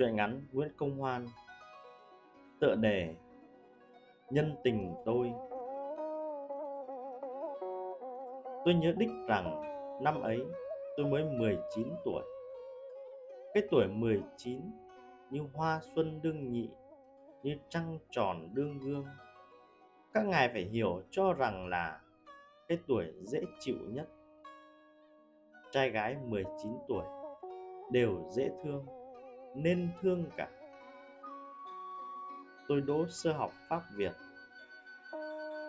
Truyện ngắn Nguyễn Công Hoan. Tựa đề Nhân tình tôi. Tôi nhớ đích rằng năm ấy tôi mới 19 tuổi. Cái tuổi 19 như hoa xuân đương nhị, Như trăng tròn đương gương. Các ngài phải hiểu cho rằng là Cái tuổi dễ chịu nhất. Trai gái 19 tuổi đều dễ thương nên thương cả. Tôi đỗ sơ học pháp việt.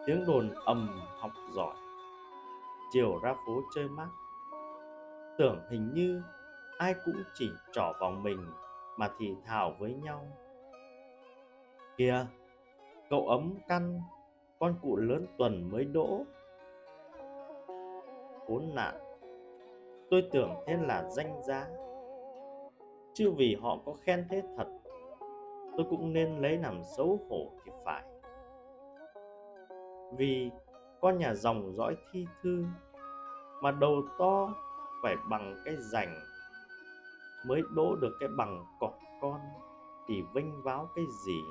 Tiếng đồn ầm học giỏi. Chiều ra phố chơi mát tưởng hình như ai cũng chỉ trỏ vào mình mà thì thào với nhau. Kìa, cậu ấm căn, con cụ lớn tuần mới đỗ. Khốn nạn, tôi tưởng thế là danh giá chứ vì họ có khen thế thật, tôi cũng nên lấy làm xấu hổ thì phải. Vì con nhà dòng dõi thi thư, mà đầu to phải bằng cái rành mới đỗ được cái bằng cọt con thì vinh váo cái gì.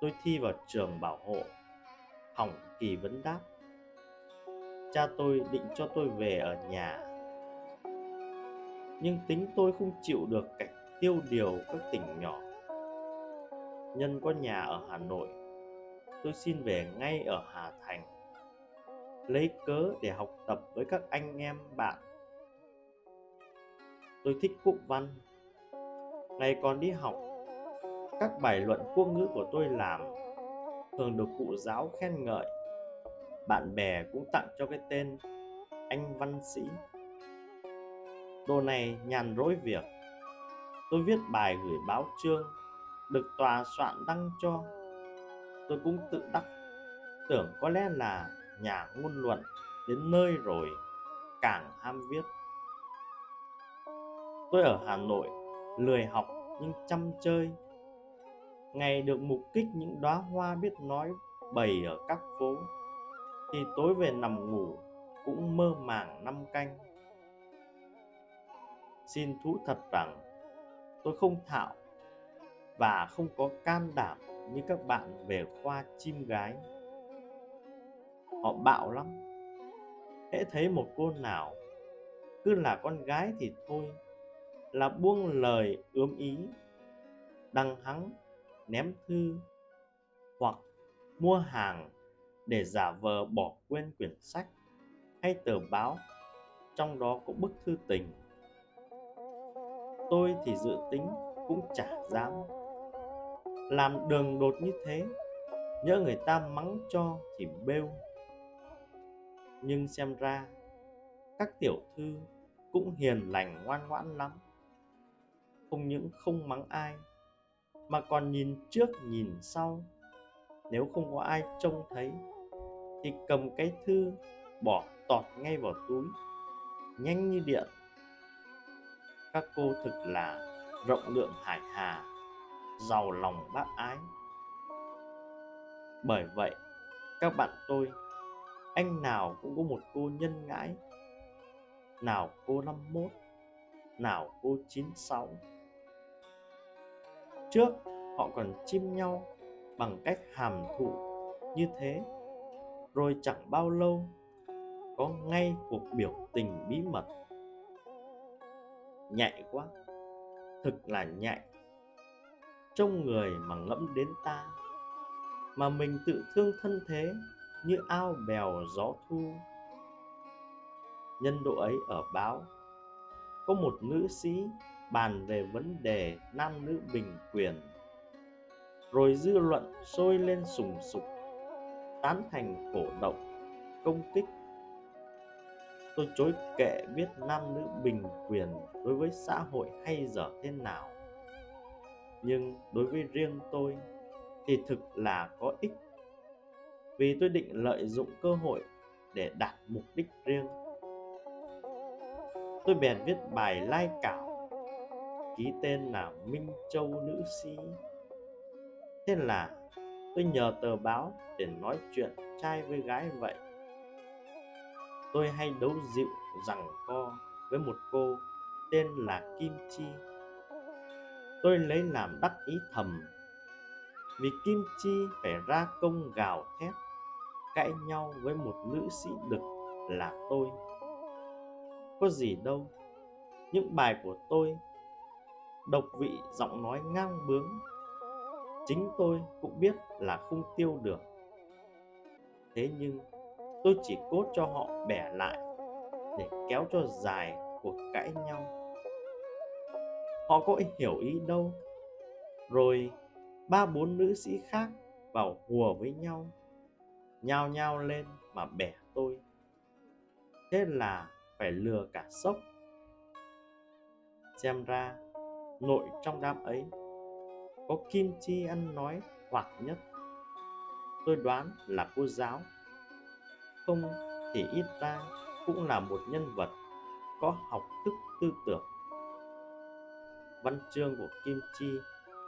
Tôi thi vào trường bảo hộ, hỏng kỳ vấn đáp, cha tôi định cho tôi về ở nhà nhưng tính tôi không chịu được cảnh tiêu điều các tỉnh nhỏ. Nhân có nhà ở hà nội, tôi xin về ngay ở hà thành, lấy cớ để học tập với các anh em bạn. Tôi thích quốc văn. Ngày còn đi học, các bài luận quốc ngữ của tôi làm, thường được cụ giáo khen ngợi. Bạn bè cũng tặng cho cái tên anh văn sĩ. Đồ này nhàn rỗi việc. Tôi viết bài gửi báo chương Được tòa soạn đăng cho. Tôi cũng tự đắc Tưởng có lẽ là nhà ngôn luận Đến nơi rồi Càng ham viết. Tôi ở Hà Nội Lười học nhưng chăm chơi. Ngày được mục kích những đóa hoa biết nói bày ở các phố, Thì tối về nằm ngủ Cũng mơ màng năm canh xin thú thật rằng, tôi không thạo và không có can đảm như các bạn về khoa chim gái. Họ bạo lắm. Hễ thấy một cô nào cứ là con gái thì thôi, là buông lời ướm ý, đăng hắng, ném thư hoặc mua hàng để giả vờ bỏ quên quyển sách hay tờ báo, trong đó có bức thư tình tôi thì dự tính cũng chả dám làm đường đột như thế. Nhớ người ta mắng cho thì bêu. Nhưng xem ra, các tiểu thư cũng hiền lành ngoan ngoãn lắm. Không những không mắng ai, mà còn nhìn trước nhìn sau. Nếu không có ai trông thấy, thì cầm cái thư bỏ tọt ngay vào túi, nhanh như điện các cô thực là rộng lượng hải hà, giàu lòng bác ái. Bởi vậy, các bạn tôi, anh nào cũng có một cô nhân ngãi, nào cô năm mốt, nào cô chín sáu. Trước, họ còn chim nhau bằng cách hàm thụ như thế, rồi chẳng bao lâu, có ngay cuộc biểu tình bí mật nhạy quá. Thực là nhạy. Trong người mà ngẫm đến ta, mà mình tự thương thân thế như ao bèo gió thu. Nhân độ ấy ở báo, có một nữ sĩ bàn về vấn đề nam nữ bình quyền. Rồi dư luận sôi lên sùng sục, tán thành cổ động, công kích tôi chối kệ biết nam nữ bình quyền đối với xã hội hay dở thế nào. Nhưng đối với riêng tôi thì thực là có ích. Vì tôi định lợi dụng cơ hội để đạt mục đích riêng. Tôi bèn viết bài lai cảo, ký tên là minh châu nữ sĩ. Thế là tôi nhờ tờ báo để nói chuyện trai với gái vậy tôi hay đấu dịu rằng co với một cô tên là Kim Chi. Tôi lấy làm đắc ý thầm vì Kim Chi phải ra công gào thét cãi nhau với một nữ sĩ đực là tôi. Có gì đâu, những bài của tôi độc vị giọng nói ngang bướng chính tôi cũng biết là không tiêu được thế nhưng tôi chỉ cốt cho họ bẻ lại để kéo cho dài cuộc cãi nhau. Họ có hiểu ý đâu? Rồi ba bốn nữ sĩ khác vào hùa với nhau, nhao nhao lên mà bẻ tôi. Thế là phải lừa cả sốc. Xem ra, nội trong đám ấy có kim chi ăn nói hoặc nhất. Tôi đoán là cô giáo không? Thì ít ra cũng là một nhân vật có học thức tư tưởng. Văn chương của kim chi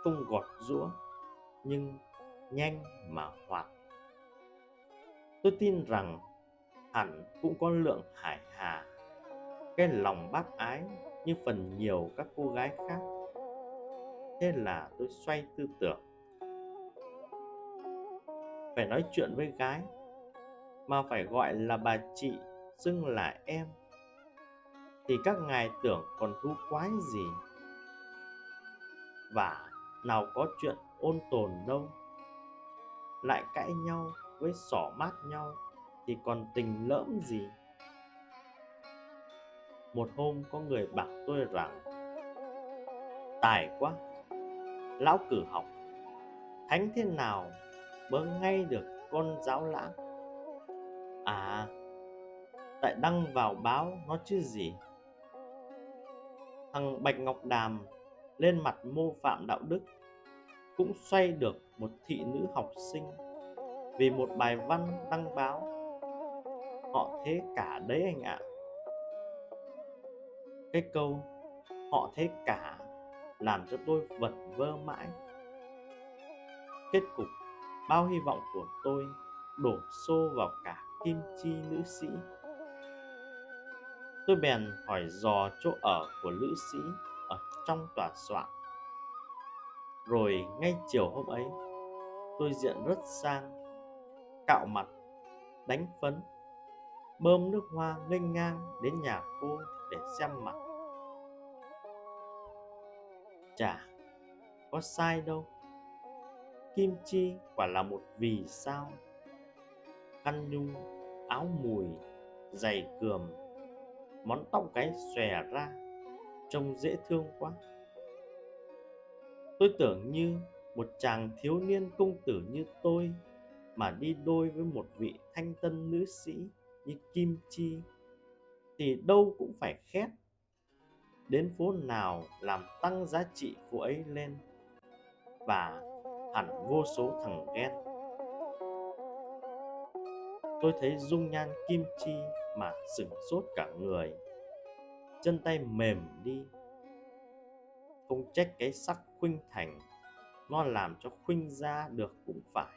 không gọt rũa, nhưng nhanh mà hoạt. Tôi tin rằng hẳn cũng có lượng hải hà. Cái lòng bác ái như phần nhiều các cô gái khác. Thế là tôi xoay tư tưởng. Phải nói chuyện với gái mà phải gọi là bà chị xưng là em. Thì các ngài tưởng còn thú quái gì? Và nào có chuyện ôn tồn đâu. Lại cãi nhau với xỏ mát nhau thì còn tình lỡm gì? Một hôm có người bảo tôi rằng, tài quá, lão cử học, thánh thế nào bớ ngay được con giáo lãng à tại đăng vào báo nó chứ gì? Thằng bạch ngọc đàm lên mặt mô phạm đạo đức, cũng xoay được một thị nữ học sinh vì một bài văn đăng báo. Họ thế cả đấy anh ạ. Cái câu họ thế cả làm cho tôi vật vơ mãi. Kết cục, bao hy vọng của tôi đổ xô vào cả kim chi nữ sĩ. Tôi bèn hỏi dò chỗ ở của nữ sĩ ở trong tòa soạn. Rồi ngay chiều hôm ấy, tôi diện rất sang, cạo mặt, đánh phấn, bơm nước hoa nghênh ngang đến nhà cô để xem mặt. Chả, có sai đâu. Kim chi quả là một vì sao? Khăn nhung, áo mùi, giày cườm, món tóc cái xòe ra, trông dễ thương quá. Tôi tưởng như một chàng thiếu niên công tử như tôi mà đi đôi với một vị thanh tân nữ sĩ như kim chi thì đâu cũng phải khét. Đến phố nào làm tăng giá trị cô ấy lên, và hẳn vô số thằng ghét tôi thấy dung nhan kim chi mà sửng sốt cả người. Chân tay mềm đi. Không trách cái sắc khuynh thành. Nó làm cho khuynh ra được cũng phải.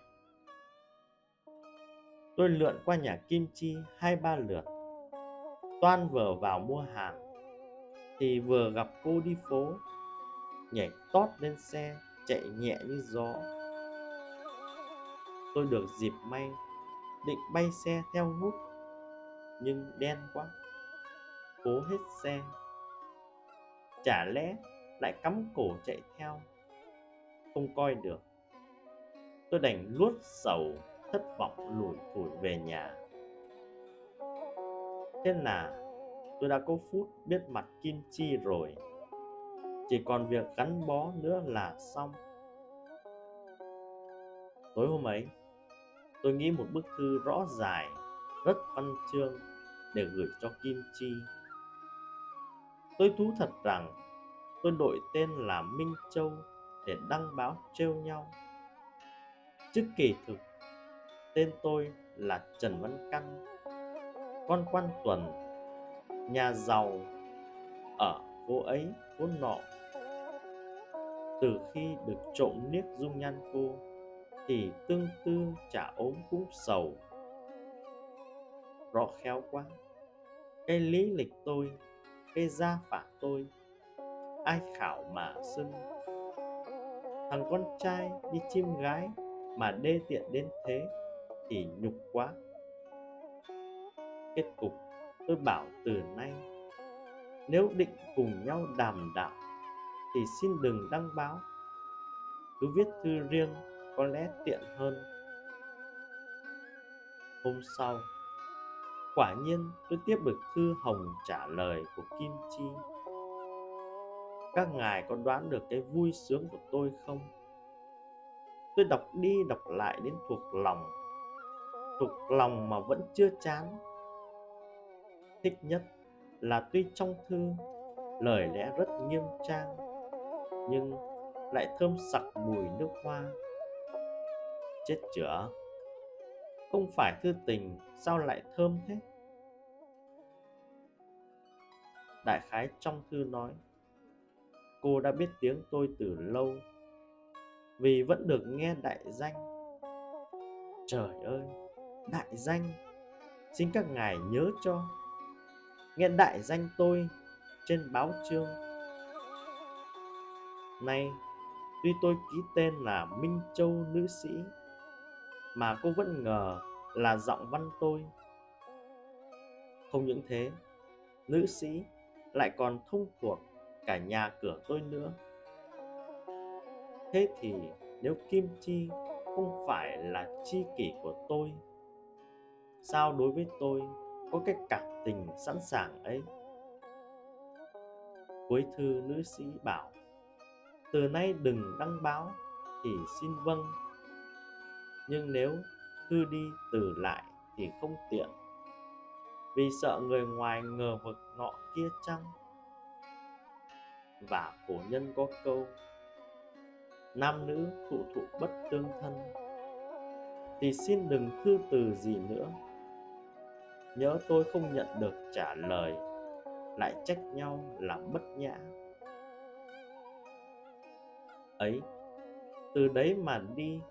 Tôi lượn qua nhà kim chi hai ba lượt. Toan vừa vào mua hàng, thì vừa gặp cô đi phố. Nhảy tót lên xe, chạy nhẹ như gió. Tôi được dịp may định bay xe theo hút nhưng đen quá, cố hết xe. Chả lẽ lại cắm cổ chạy theo? Không coi được. Tôi đành luốt sầu, thất vọng lủi thủi về nhà. Thế là tôi đã có phút biết mặt kim chi rồi. Chỉ còn việc gắn bó nữa là xong. Tối hôm ấy tôi nghĩ một bức thư rõ dài, rất văn chương để gửi cho kim chi. Tôi thú thật rằng, tôi đổi tên là minh châu để đăng báo trêu nhau. Chứ kỳ thực, tên tôi là trần văn căn, con quan tuần, nhà giàu ở phố ấy, phố nọ. Từ khi được trộm niếc dung nhan cô thì tương tư chả ốm cũng sầu. Rõ khéo quá. Cái lý lịch tôi, cái gia phả tôi, ai khảo mà xưng. Thằng con trai đi chim gái mà đê tiện đến thế thì nhục quá. Kết cục, tôi bảo từ nay, nếu định cùng nhau đàm đạo thì xin đừng đăng báo. Cứ viết thư riêng có lẽ tiện hơn. Hôm sau, quả nhiên tôi tiếp được thư hồng trả lời của kim chi. Các ngài có đoán được cái vui sướng của tôi không? Tôi đọc đi đọc lại đến thuộc lòng thuộc lòng mà vẫn chưa chán. Thích nhất là tuy trong thư lời lẽ rất nghiêm trang, nhưng lại thơm sặc mùi nước hoa chết chữa. Không phải thư tình, sao lại thơm thế? Đại khái trong thư nói, cô đã biết tiếng tôi từ lâu, vì vẫn được nghe đại danh. Trời ơi, đại danh! Xin các ngài nhớ cho. Nghe đại danh tôi trên báo chương. Nay, tuy tôi ký tên là minh châu nữ sĩ mà cô vẫn ngờ là giọng văn tôi. Không những thế, nữ sĩ lại còn thông thuộc cả nhà cửa tôi nữa. Thế thì nếu kim chi không phải là chi kỷ của tôi, sao đối với tôi có cái cảm tình sẵn sàng ấy? Cuối thư nữ sĩ bảo, từ nay đừng đăng báo thì xin vâng nhưng nếu thư đi từ lại thì không tiện. Vì sợ người ngoài ngờ vực nọ kia chăng? Và cổ nhân có câu, nam nữ thụ thụ bất tương thân, thì xin đừng thư từ gì nữa. Nhớ tôi không nhận được trả lời, lại trách nhau là bất nhã. Ấy, từ đấy mà đi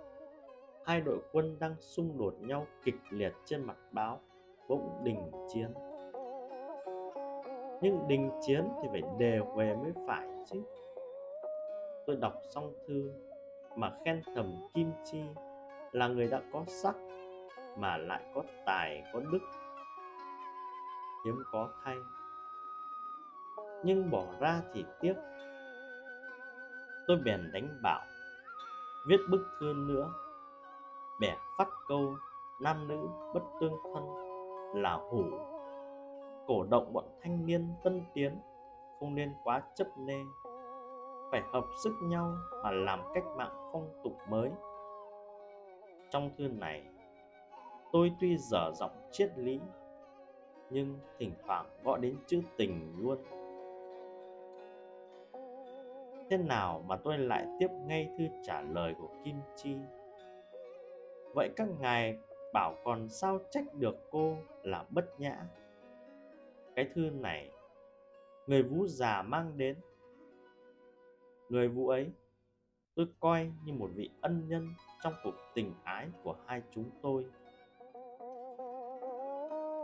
hai đội quân đang xung đột nhau kịch liệt trên mặt báo, bỗng đình chiến. Nhưng đình chiến thì phải đề về mới phải chứ. Tôi đọc xong thư mà khen thầm kim chi là người đã có sắc mà lại có tài, có đức. Hiếm có thay. Nhưng bỏ ra thì tiếc. Tôi bèn đánh bảo, viết bức thư nữa bẻ phát câu, nam nữ bất tương thân là hủ. Cổ động bọn thanh niên tân tiến, không nên quá chấp nê. Phải hợp sức nhau mà làm cách mạng phong tục mới. Trong thư này, tôi tuy dở giọng triết lý, nhưng thỉnh thoảng gõ đến chữ tình luôn. Thế nào mà tôi lại tiếp ngay thư trả lời của kim chi? Vậy các ngài bảo còn sao trách được cô là bất nhã? Cái thư này, người vũ già mang đến. Người vũ ấy, tôi coi như một vị ân nhân trong cuộc tình ái của hai chúng tôi.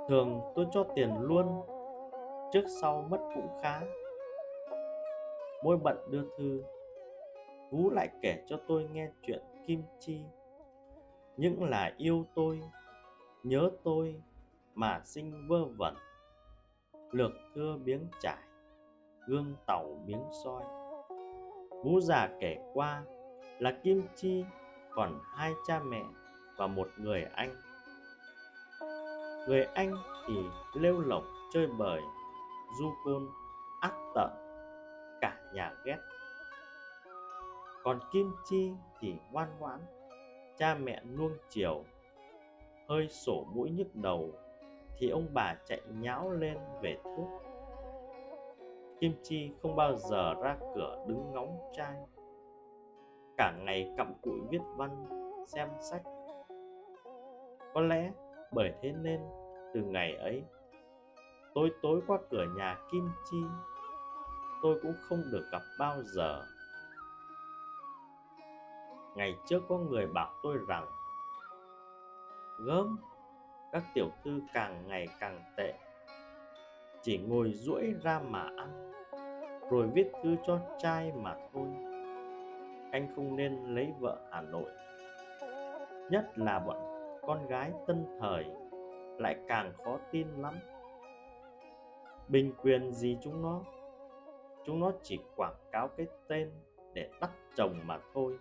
Thường tôi cho tiền luôn, trước sau mất cũng khá. Mỗi bận đưa thư vũ lại kể cho tôi nghe chuyện kim chi những là yêu tôi, nhớ tôi mà sinh vơ vẩn. Lược thưa biếng trải gương tàu miếng soi. Vũ già kể qua là kim chi còn hai cha mẹ và một người anh. Người anh thì lêu lỏng chơi bời, du côn, ác tợn cả nhà ghét. Còn kim chi thì ngoan ngoãn cha mẹ nuông chiều, hơi sổ mũi nhức đầu, thì ông bà chạy nháo lên về thuốc. Kim chi không bao giờ ra cửa đứng ngóng trai. Cả ngày cặm cụi viết văn, xem sách. Có lẽ bởi thế nên, từ ngày ấy tối tối qua cửa nhà kim chi, tôi cũng không được gặp bao giờ ngày trước có người bảo tôi rằng, gớm, các tiểu thư càng ngày càng tệ, chỉ ngồi duỗi ra mà ăn, rồi viết thư cho trai mà thôi. Anh không nên lấy vợ hà nội. Nhất là bọn con gái tân thời, lại càng khó tin lắm. Bình quyền gì chúng nó? Chúng nó chỉ quảng cáo cái tên để đắt chồng mà thôi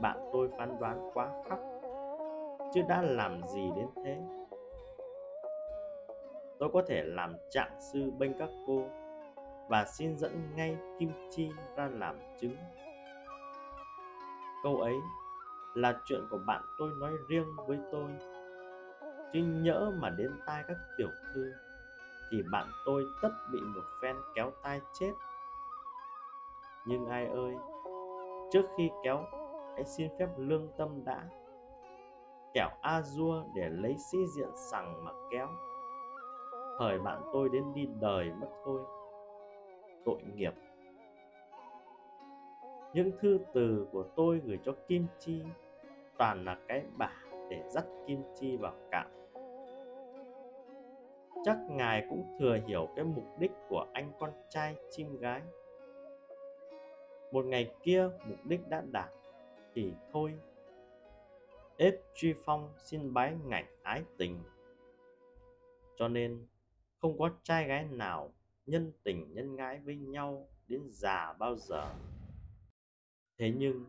bạn tôi phán đoán quá khắc, chứ đã làm gì đến thế? Tôi có thể làm trạng sư bên các cô và xin dẫn ngay kim chi ra làm chứng. Câu ấy là chuyện của bạn tôi nói riêng với tôi. Chứ nhỡ mà đến tai các tiểu thư, thì bạn tôi tất bị một phen kéo tai chết. Nhưng ai ơi, trước khi kéo hãy xin phép lương tâm đã kẻo a dua để lấy sĩ diện sằng mà kéo. Thời bạn tôi đến đi đời mất thôi, tội nghiệp. Những thư từ của tôi gửi cho kim chi toàn là cái bả để dắt kim chi vào cạm chắc ngài cũng thừa hiểu cái mục đích của anh con trai chim gái. Một ngày kia, mục đích đã đạt thì thôi. Ếp truy phong xin bái ngạch ái tình. Cho nên, không có trai gái nào nhân tình nhân ái với nhau đến già bao giờ. Thế nhưng,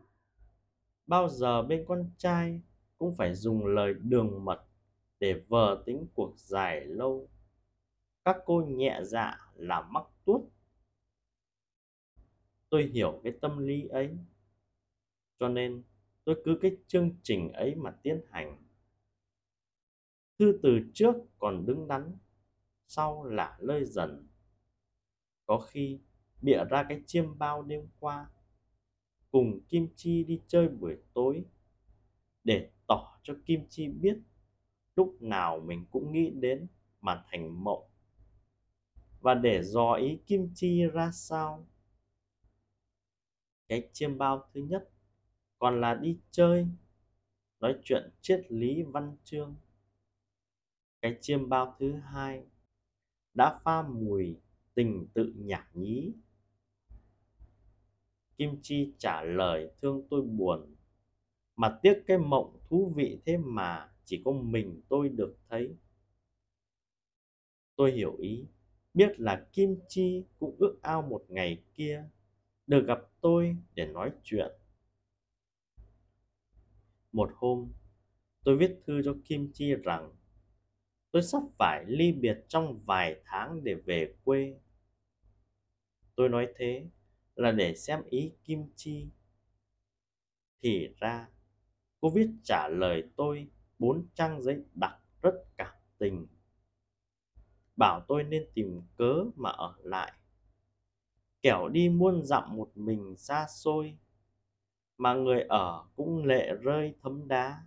bao giờ bên con trai cũng phải dùng lời đường mật để vờ tính cuộc dài lâu. Các cô nhẹ dạ là mắc tuốt. Tôi hiểu cái tâm lý ấy cho nên tôi cứ cái chương trình ấy mà tiến hành. Thư từ trước còn đứng đắn, sau là lơi dần. Có khi bịa ra cái chiêm bao đêm qua, cùng kim chi đi chơi buổi tối để tỏ cho kim chi biết lúc nào mình cũng nghĩ đến mà thành mộng và để dò ý kim chi ra sao? Cái chiêm bao thứ nhất còn là đi chơi, nói chuyện triết lý văn chương. Cái chiêm bao thứ hai, đã pha mùi tình tự nhả nhí. Kim chi trả lời, thương tôi buồn, mà tiếc cái mộng thú vị thế mà chỉ có mình tôi được thấy. Tôi hiểu ý, biết là kim chi cũng ước ao một ngày kia, được gặp tôi để nói chuyện một hôm, tôi viết thư cho kim chi rằng, tôi sắp phải ly biệt trong vài tháng để về quê. Tôi nói thế là để xem ý kim chi. Thì ra, cô viết trả lời tôi bốn trang giấy đặc rất cảm tình. Bảo tôi nên tìm cớ mà ở lại. Kẻo đi muôn dặm một mình xa xôi mà người ở cũng lệ rơi thấm đá.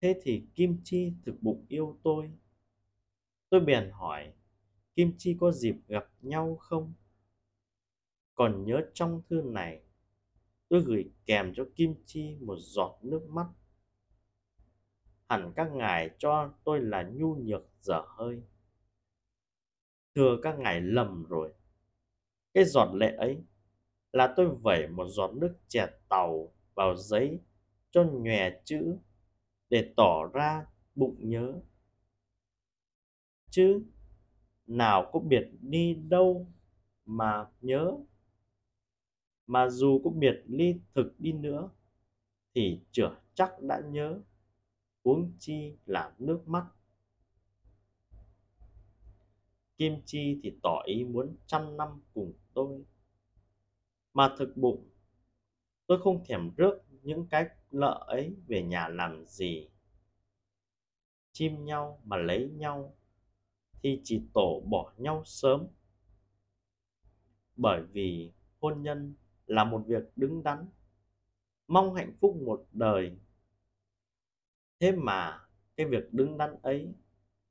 Thế thì kim chi thực bụng yêu tôi? Tôi bèn hỏi, kim chi có dịp gặp nhau không? Còn nhớ trong thư này, tôi gửi kèm cho kim chi một giọt nước mắt. Hẳn các ngài cho tôi là nhu nhược dở hơi. Thưa các ngài lầm rồi. Cái giọt lệ ấy là tôi vẩy một giọt nước chè tàu vào giấy cho nhòe chữ để tỏ ra bụng nhớ. Chứ nào có biệt đi đâu mà nhớ, mà dù có biệt ly thực đi nữa thì chửa chắc đã nhớ, huống chi là nước mắt. Kim chi thì tỏ ý muốn trăm năm cùng tôi mà thực bụng, tôi không thèm rước những cái nợ ấy về nhà làm gì. Chim nhau mà lấy nhau thì chỉ tổ bỏ nhau sớm. Bởi vì hôn nhân là một việc đứng đắn, mong hạnh phúc một đời. Thế mà cái việc đứng đắn ấy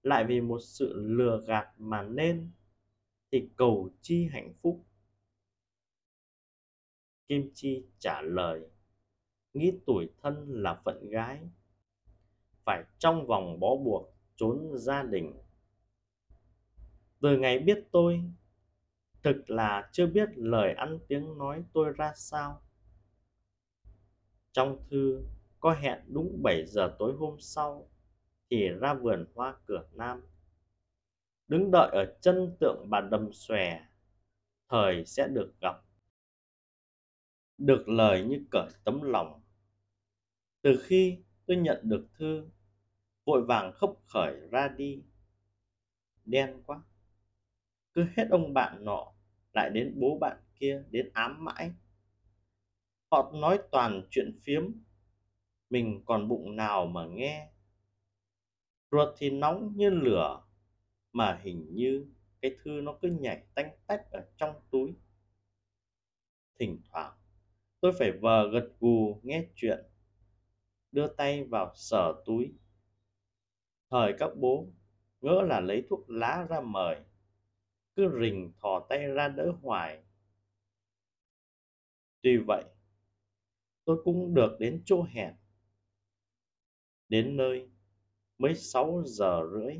lại vì một sự lừa gạt mà nên thì cầu chi hạnh phúc kim chi trả lời, nghĩ tuổi thân là phận gái, phải trong vòng bó buộc trốn gia đình. Từ ngày biết tôi, thực là chưa biết lời ăn tiếng nói tôi ra sao. Trong thư có hẹn đúng 7 giờ tối hôm sau thì ra vườn hoa cửa nam. Đứng đợi ở chân tượng bà đầm xòe, thời sẽ được gặp được lời như cởi tấm lòng. Từ khi tôi nhận được thư, vội vàng khóc khởi ra đi. Đen quá. Cứ hết ông bạn nọ, lại đến bố bạn kia đến ám mãi. Họ nói toàn chuyện phiếm, mình còn bụng nào mà nghe. Ruột thì nóng như lửa, mà hình như cái thư nó cứ nhảy tanh tách ở trong túi. Thỉnh thoảng tôi phải vờ gật gù nghe chuyện. Đưa tay vào sở túi. Thời các bố, ngỡ là lấy thuốc lá ra mời. Cứ rình thò tay ra đỡ hoài. Tuy vậy, tôi cũng được đến chỗ hẹn. Đến nơi, mới sáu giờ rưỡi.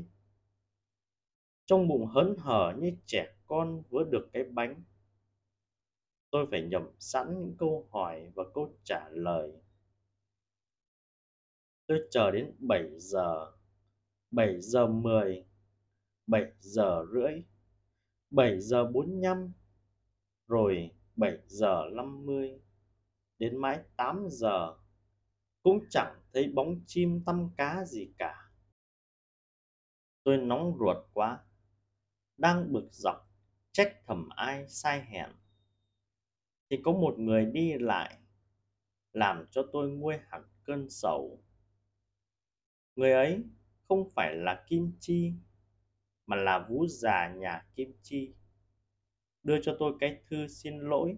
Trong bụng hớn hở như trẻ con vừa được cái bánh tôi phải nhập sẵn những câu hỏi và câu trả lời. Tôi chờ đến 7 giờ 7 giờ 10 7 giờ rưỡi 7 giờ 45 rồi 7 giờ 50 đến mãi 8 giờ. Cũng chẳng thấy bóng chim tăm cá gì cả. Tôi nóng ruột quá, đang bực dọc, trách thầm ai sai hẹn thì có một người đi lại làm cho tôi nguôi hẳn cơn sầu. Người ấy không phải là kim chi, mà là vũ già nhà kim chi. Đưa cho tôi cái thư xin lỗi,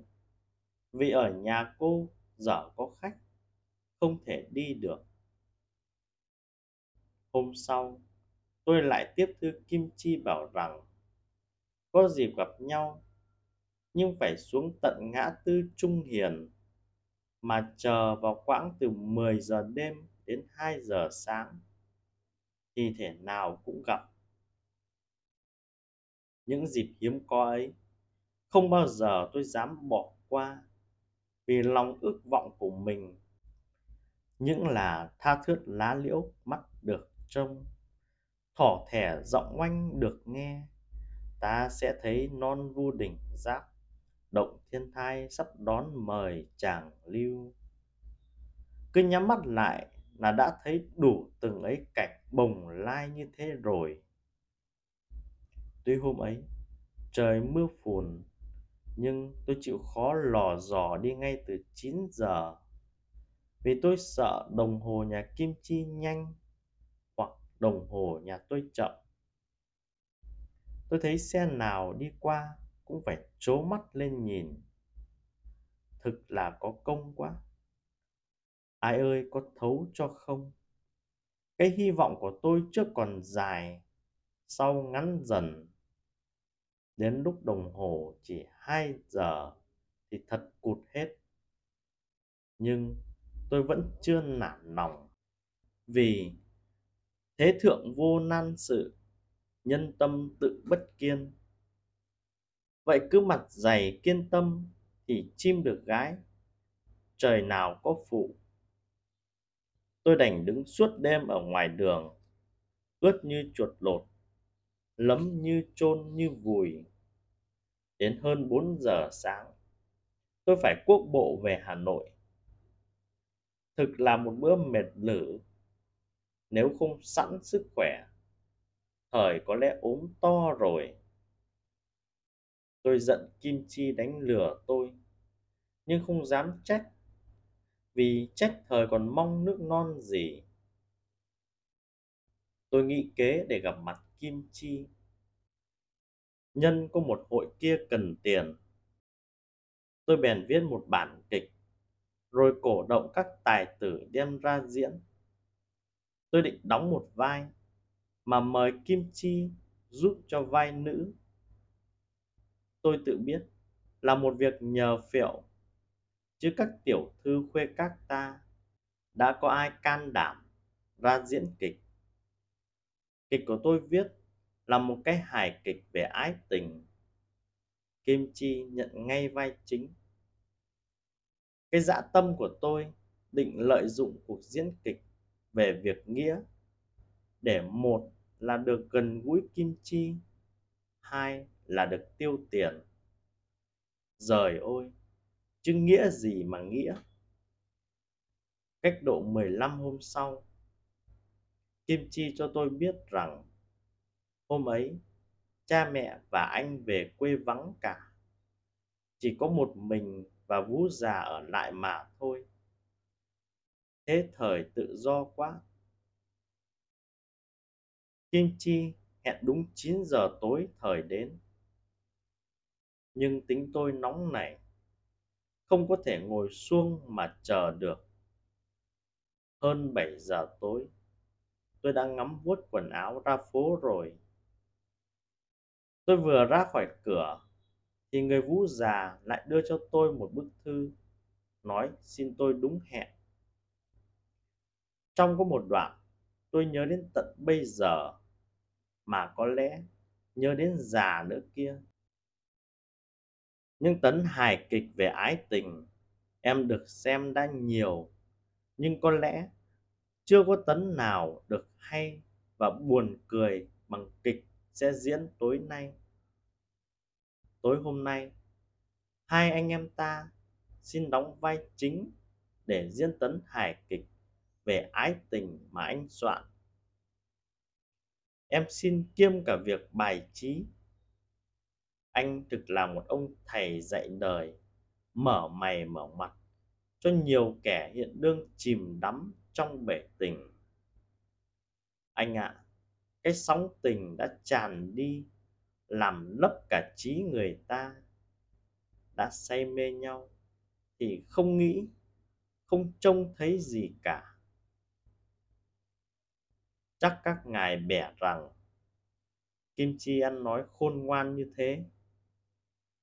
vì ở nhà cô dở có khách, không thể đi được. Hôm sau, tôi lại tiếp thư kim chi bảo rằng, có dịp gặp nhau nhưng phải xuống tận ngã tư Trung Hiền, mà chờ vào quãng từ 10 giờ đêm đến 2 giờ sáng, thì thể nào cũng gặp. Những dịp hiếm có ấy, không bao giờ tôi dám bỏ qua vì lòng ước vọng của mình, những là tha thướt lá liễu mắt được trông, thỏ thẻ giọng oanh được nghe, ta sẽ thấy non vu đỉnh giáp động thiên thai sắp đón mời chàng lưu cứ nhắm mắt lại là đã thấy đủ từng ấy cảnh bồng lai như thế rồi tuy hôm ấy trời mưa phùn, nhưng tôi chịu khó lò dò đi ngay từ 9 giờ, vì tôi sợ đồng hồ nhà Kim Chi nhanh hoặc đồng hồ nhà tôi chậm. Tôi thấy xe nào đi qua cũng phải trố mắt lên nhìn. Thực là có công quá. Ai ơi có thấu cho không? Cái hy vọng của tôi trước còn dài, sau ngắn dần. Đến lúc đồng hồ chỉ 2 giờ thì thật cụt hết. Nhưng tôi vẫn chưa nản lòng. Vì thế thượng vô nan sự, nhân tâm tự bất kiên vậy cứ mặt dày kiên tâm thì chim được gái. Trời nào có phụ. Tôi đành đứng suốt đêm ở ngoài đường, ướt như chuột lột, lấm như chôn như vùi. Đến hơn 4 giờ sáng, tôi phải quốc bộ về Hà Nội. Thực là một bữa mệt lử, nếu không sẵn sức khỏe. Thời có lẽ ốm to rồi tôi giận kim chi đánh lửa tôi, nhưng không dám trách, vì trách thời còn mong nước non gì. Tôi nghĩ kế để gặp mặt kim chi. Nhân có một hội kia cần tiền. Tôi bèn viết một bản kịch, rồi cổ động các tài tử đem ra diễn. Tôi định đóng một vai, mà mời kim chi giúp cho vai nữ tôi tự biết là một việc nhờ phiệu chứ các tiểu thư khuê các ta đã có ai can đảm ra diễn kịch Kịch của tôi viết là một cái hài kịch về ái tình. Kim Chi nhận ngay vai chính. Cái dã tâm của tôi định lợi dụng cuộc diễn kịch về việc nghĩa để một là được gần gũi Kim Chi, hai là được tiêu tiền. Rời ôi, chứ nghĩa gì mà nghĩa. Cách độ 15 hôm sau, Kim Chi cho tôi biết rằng hôm ấy cha mẹ và anh về quê vắng cả. Chỉ có một mình và Vũ già ở lại mà thôi. Thế thời tự do quá. Kim Chi hẹn đúng 9 giờ tối thời đến. Nhưng tính tôi nóng nảy không có thể ngồi xuông mà chờ được. Hơn 7 giờ tối, tôi đang ngắm vuốt quần áo ra phố rồi. Tôi vừa ra khỏi cửa, thì người vũ già lại đưa cho tôi một bức thư, nói xin tôi đúng hẹn. Trong có một đoạn, tôi nhớ đến tận bây giờ, mà có lẽ nhớ đến già nữa kia. Nhưng tấn hài kịch về ái tình, em được xem đã nhiều nhưng có lẽ chưa có tấn nào được hay và buồn cười bằng kịch sẽ diễn tối nay. Tối hôm nay, hai anh em ta xin đóng vai chính để diễn tấn hài kịch về ái tình mà anh soạn. Em xin kiêm cả việc bài trí. Anh thực là một ông thầy dạy đời, mở mày mở mặt cho nhiều kẻ hiện đương chìm đắm trong bể tình. Anh ạ, à, cái sóng tình đã tràn đi, làm lấp cả trí người ta. Đã say mê nhau, thì không nghĩ, không trông thấy gì cả. Chắc các ngài bẻ rằng, Kim Chi ăn nói khôn ngoan như thế.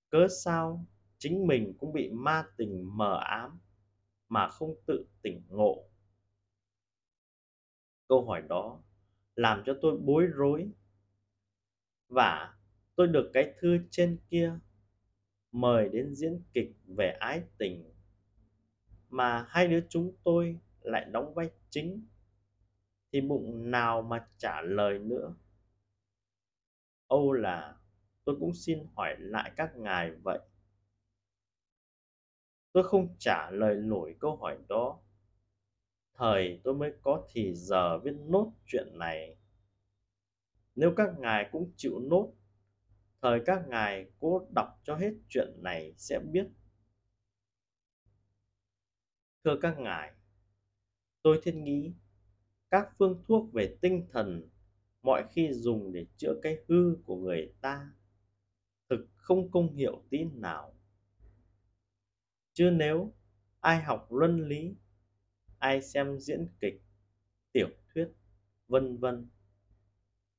Cớ sao chính mình cũng bị ma tình mờ ám mà không tự tỉnh ngộ? Câu hỏi đó làm cho tôi bối rối và tôi được cái thư trên kia mời đến diễn kịch về ái tình mà hai đứa chúng tôi lại đóng vai chính thì bụng nào mà trả lời nữa? Âu là tôi cũng xin hỏi lại các ngài vậy. Tôi không trả lời nổi câu hỏi đó. Thời tôi mới có thì giờ viết nốt chuyện này. Nếu các ngài cũng chịu nốt, thời các ngài cố đọc cho hết chuyện này sẽ biết. Thưa các ngài, tôi thiên nghĩ các phương thuốc về tinh thần, mọi khi dùng để chữa cái hư của người ta thực không công hiệu tí nào. Chứ nếu ai học luân lý, ai xem diễn kịch, tiểu thuyết, vân vân,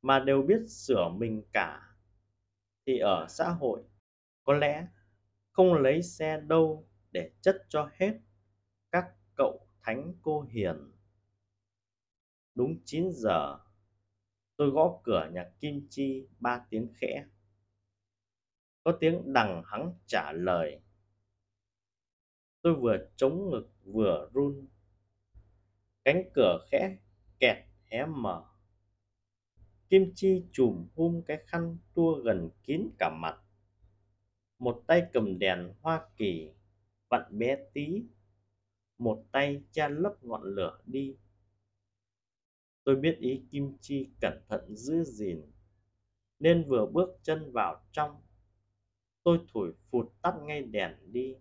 mà đều biết sửa mình cả, thì ở xã hội có lẽ không lấy xe đâu để chất cho hết các cậu thánh cô hiền. Đúng 9 giờ, tôi gõ cửa nhà kim chi ba tiếng khẽ có tiếng đằng hắng trả lời. Tôi vừa chống ngực vừa run. Cánh cửa khẽ kẹt hé mở. Kim chi chùm hum cái khăn tua gần kín cả mặt. Một tay cầm đèn hoa kỳ, vặn bé tí. Một tay che lấp ngọn lửa đi. Tôi biết ý kim chi cẩn thận giữ gìn, nên vừa bước chân vào trong tôi thổi phụt tắt ngay đèn đi.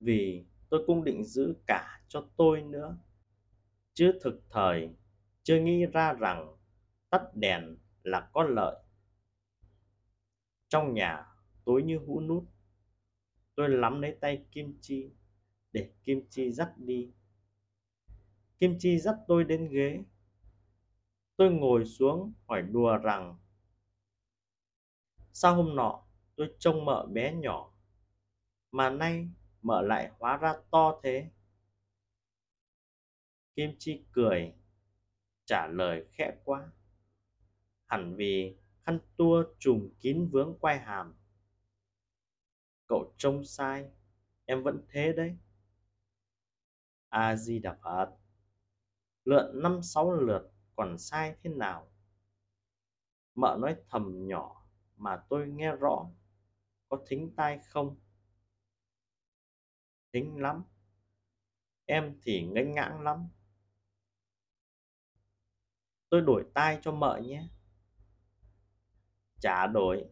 Vì tôi cũng định giữ cả cho tôi nữa. Chứ thực thời, chưa nghĩ ra rằng tắt đèn là có lợi. Trong nhà, tối như hũ nút, tôi lắm lấy tay kim chi để kim chi dắt đi. Kim chi dắt tôi đến ghế. Tôi ngồi xuống hỏi đùa rằng, sao hôm nọ tôi trông mợ bé nhỏ, mà nay mợ lại hóa ra to thế? Kim chi cười, trả lời khẽ quá. Hẳn vì khăn tua trùm kín vướng quai hàm. Cậu trông sai, em vẫn thế đấy. A di đà phật, lượn năm sáu lượt còn sai thế nào? Mợ nói thầm nhỏ mà tôi nghe rõ có thính tai không? Thính lắm. Em thì nghênh ngãng lắm. Tôi đổi tai cho mợ nhé. Chả đổi.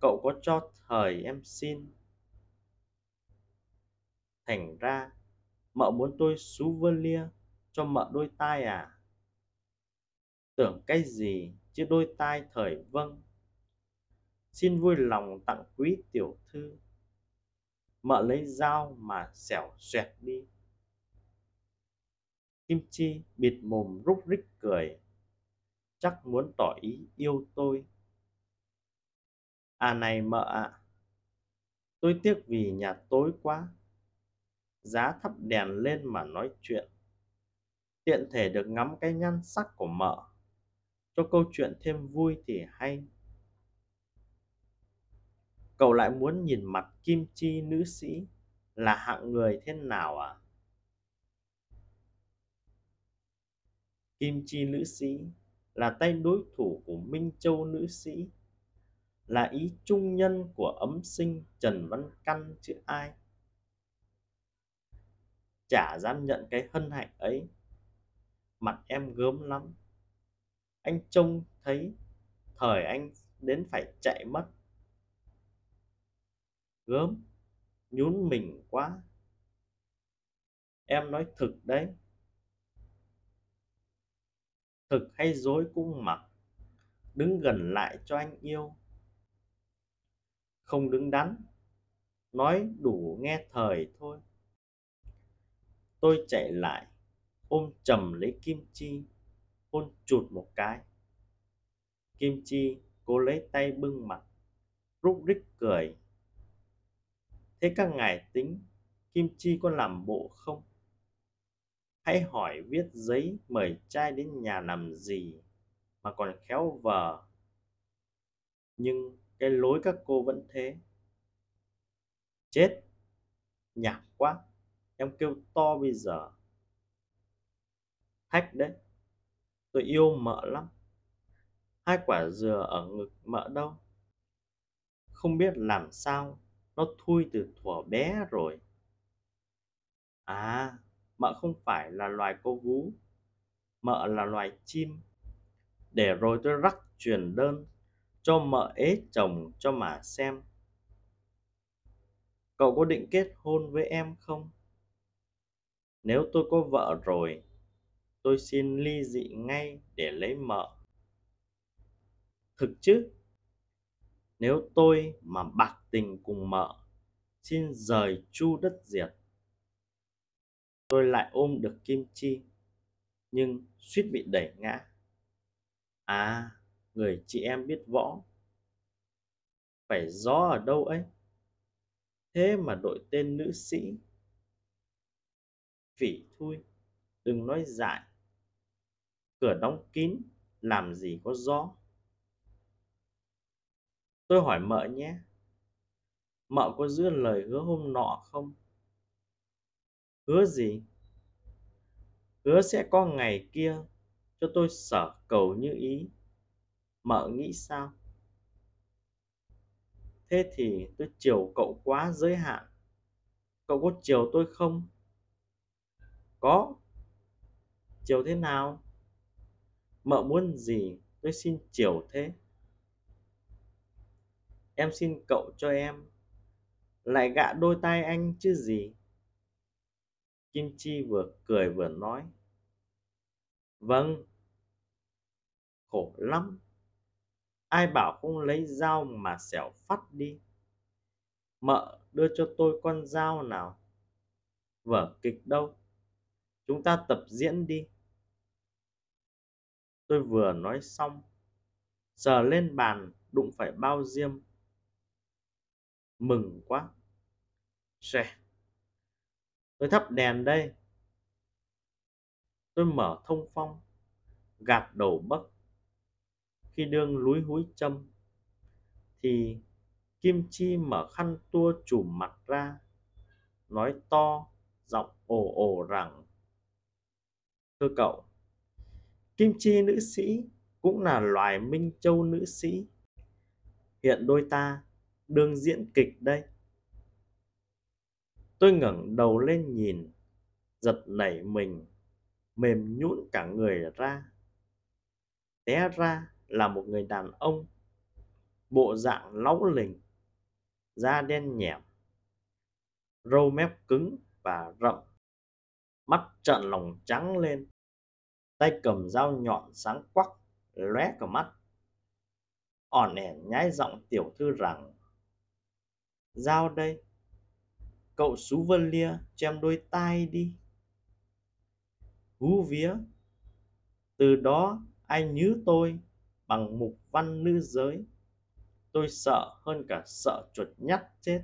Cậu có cho thời em xin? Thành ra, mợ muốn tôi souvenir cho mợ đôi tai à? Tưởng cái gì chứ đôi tai thời vâng? Xin vui lòng tặng quý tiểu thư. Mợ lấy dao mà xẻo xoẹt đi. Kim chi bịt mồm rúc rích cười. Chắc muốn tỏ ý yêu tôi. À này mợ ạ. À, tôi tiếc vì nhà tối quá. Giá thắp đèn lên mà nói chuyện. Tiện thể được ngắm cái nhan sắc của mợ. Cho câu chuyện thêm vui thì hay cậu lại muốn nhìn mặt kim chi nữ sĩ là hạng người thế nào à? Kim chi nữ sĩ là tay đối thủ của minh châu nữ sĩ, là ý trung nhân của ấm sinh trần văn căn chứ ai? Chả dám nhận cái hân hạnh ấy. Mặt em gớm lắm. Anh trông thấy thời anh đến phải chạy mất gớm, nhún mình quá. Em nói thực đấy. Thực hay dối cũng mặc, đứng gần lại cho anh yêu. Không đứng đắn, nói đủ nghe thời thôi. Tôi chạy lại, ôm chầm lấy kim chi, hôn chụt một cái. Kim chi cố lấy tay bưng mặt, rúc rích cười thế các ngài tính kim chi có làm bộ không? Hãy hỏi viết giấy mời trai đến nhà làm gì mà còn khéo vờ. Nhưng cái lối các cô vẫn thế. Chết. Nhảm quá. Em kêu to bây giờ. Thách đấy. Tôi yêu mợ lắm. Hai quả dừa ở ngực mợ đâu? Không biết làm sao nó thui từ thuở bé rồi. À mợ không phải là loài cô vú. Mợ là loài chim. Để rồi tôi rắc truyền đơn cho mợ ế chồng cho mà xem. Cậu có định kết hôn với em không? Nếu tôi có vợ rồi, tôi xin ly dị ngay để lấy mợ. Thực chứ? Nếu tôi mà bạc tình cùng mợ, xin rời chu đất diệt. Tôi lại ôm được kim chi, nhưng suýt bị đẩy ngã. À người chị em biết võ. Phải gió ở đâu ấy? Thế mà đội tên nữ sĩ. Phỉ thui, đừng nói dại. Cửa đóng kín, làm gì có gió tôi hỏi mợ nhé, mợ có giữ lời hứa hôm nọ không? Hứa gì? Hứa sẽ có ngày kia cho tôi sở cầu như ý. Mợ nghĩ sao? Thế thì tôi chiều cậu quá giới hạn. Cậu có chiều tôi không? Có. Chiều thế nào? Mợ muốn gì tôi xin chiều thế? Em xin cậu cho em lại gạ đôi tay anh chứ gì? Kim chi vừa cười vừa nói. Vâng. Khổ lắm. Ai bảo không lấy dao mà xẻo phát đi? Mợ đưa cho tôi con dao nào? Vở kịch đâu? Chúng ta tập diễn đi. Tôi vừa nói xong, sờ lên bàn, đụng phải bao diêm mừng quá. Xe. Tôi thắp đèn đây. Tôi mở thông phong, gạt đầu bấc. Khi đương lúi húi châm, thì kim chi mở khăn tua chùm mặt ra, nói to, giọng ồ ồ rằng, thưa cậu, kim chi nữ sĩ cũng là loài minh châu nữ sĩ. Hiện đôi ta đương diễn kịch đây. Tôi ngẩng đầu lên nhìn, giật nảy mình, mềm nhũn cả người ra. Té ra là một người đàn ông, bộ dạng lóng lình da đen nhẻm râu mép cứng và rậm, mắt trợn lòng trắng lên. Tay cầm dao nhọn sáng quắc, lóe cả mắt. Ỏn ẻn nhái giọng tiểu thư rằng giao đây. Cậu xú vân lia cho em đôi tai đi. Hú vía. Từ đó, anh nhứ tôi bằng mục văn nữ giới. Tôi sợ hơn cả sợ chuột nhắt chết.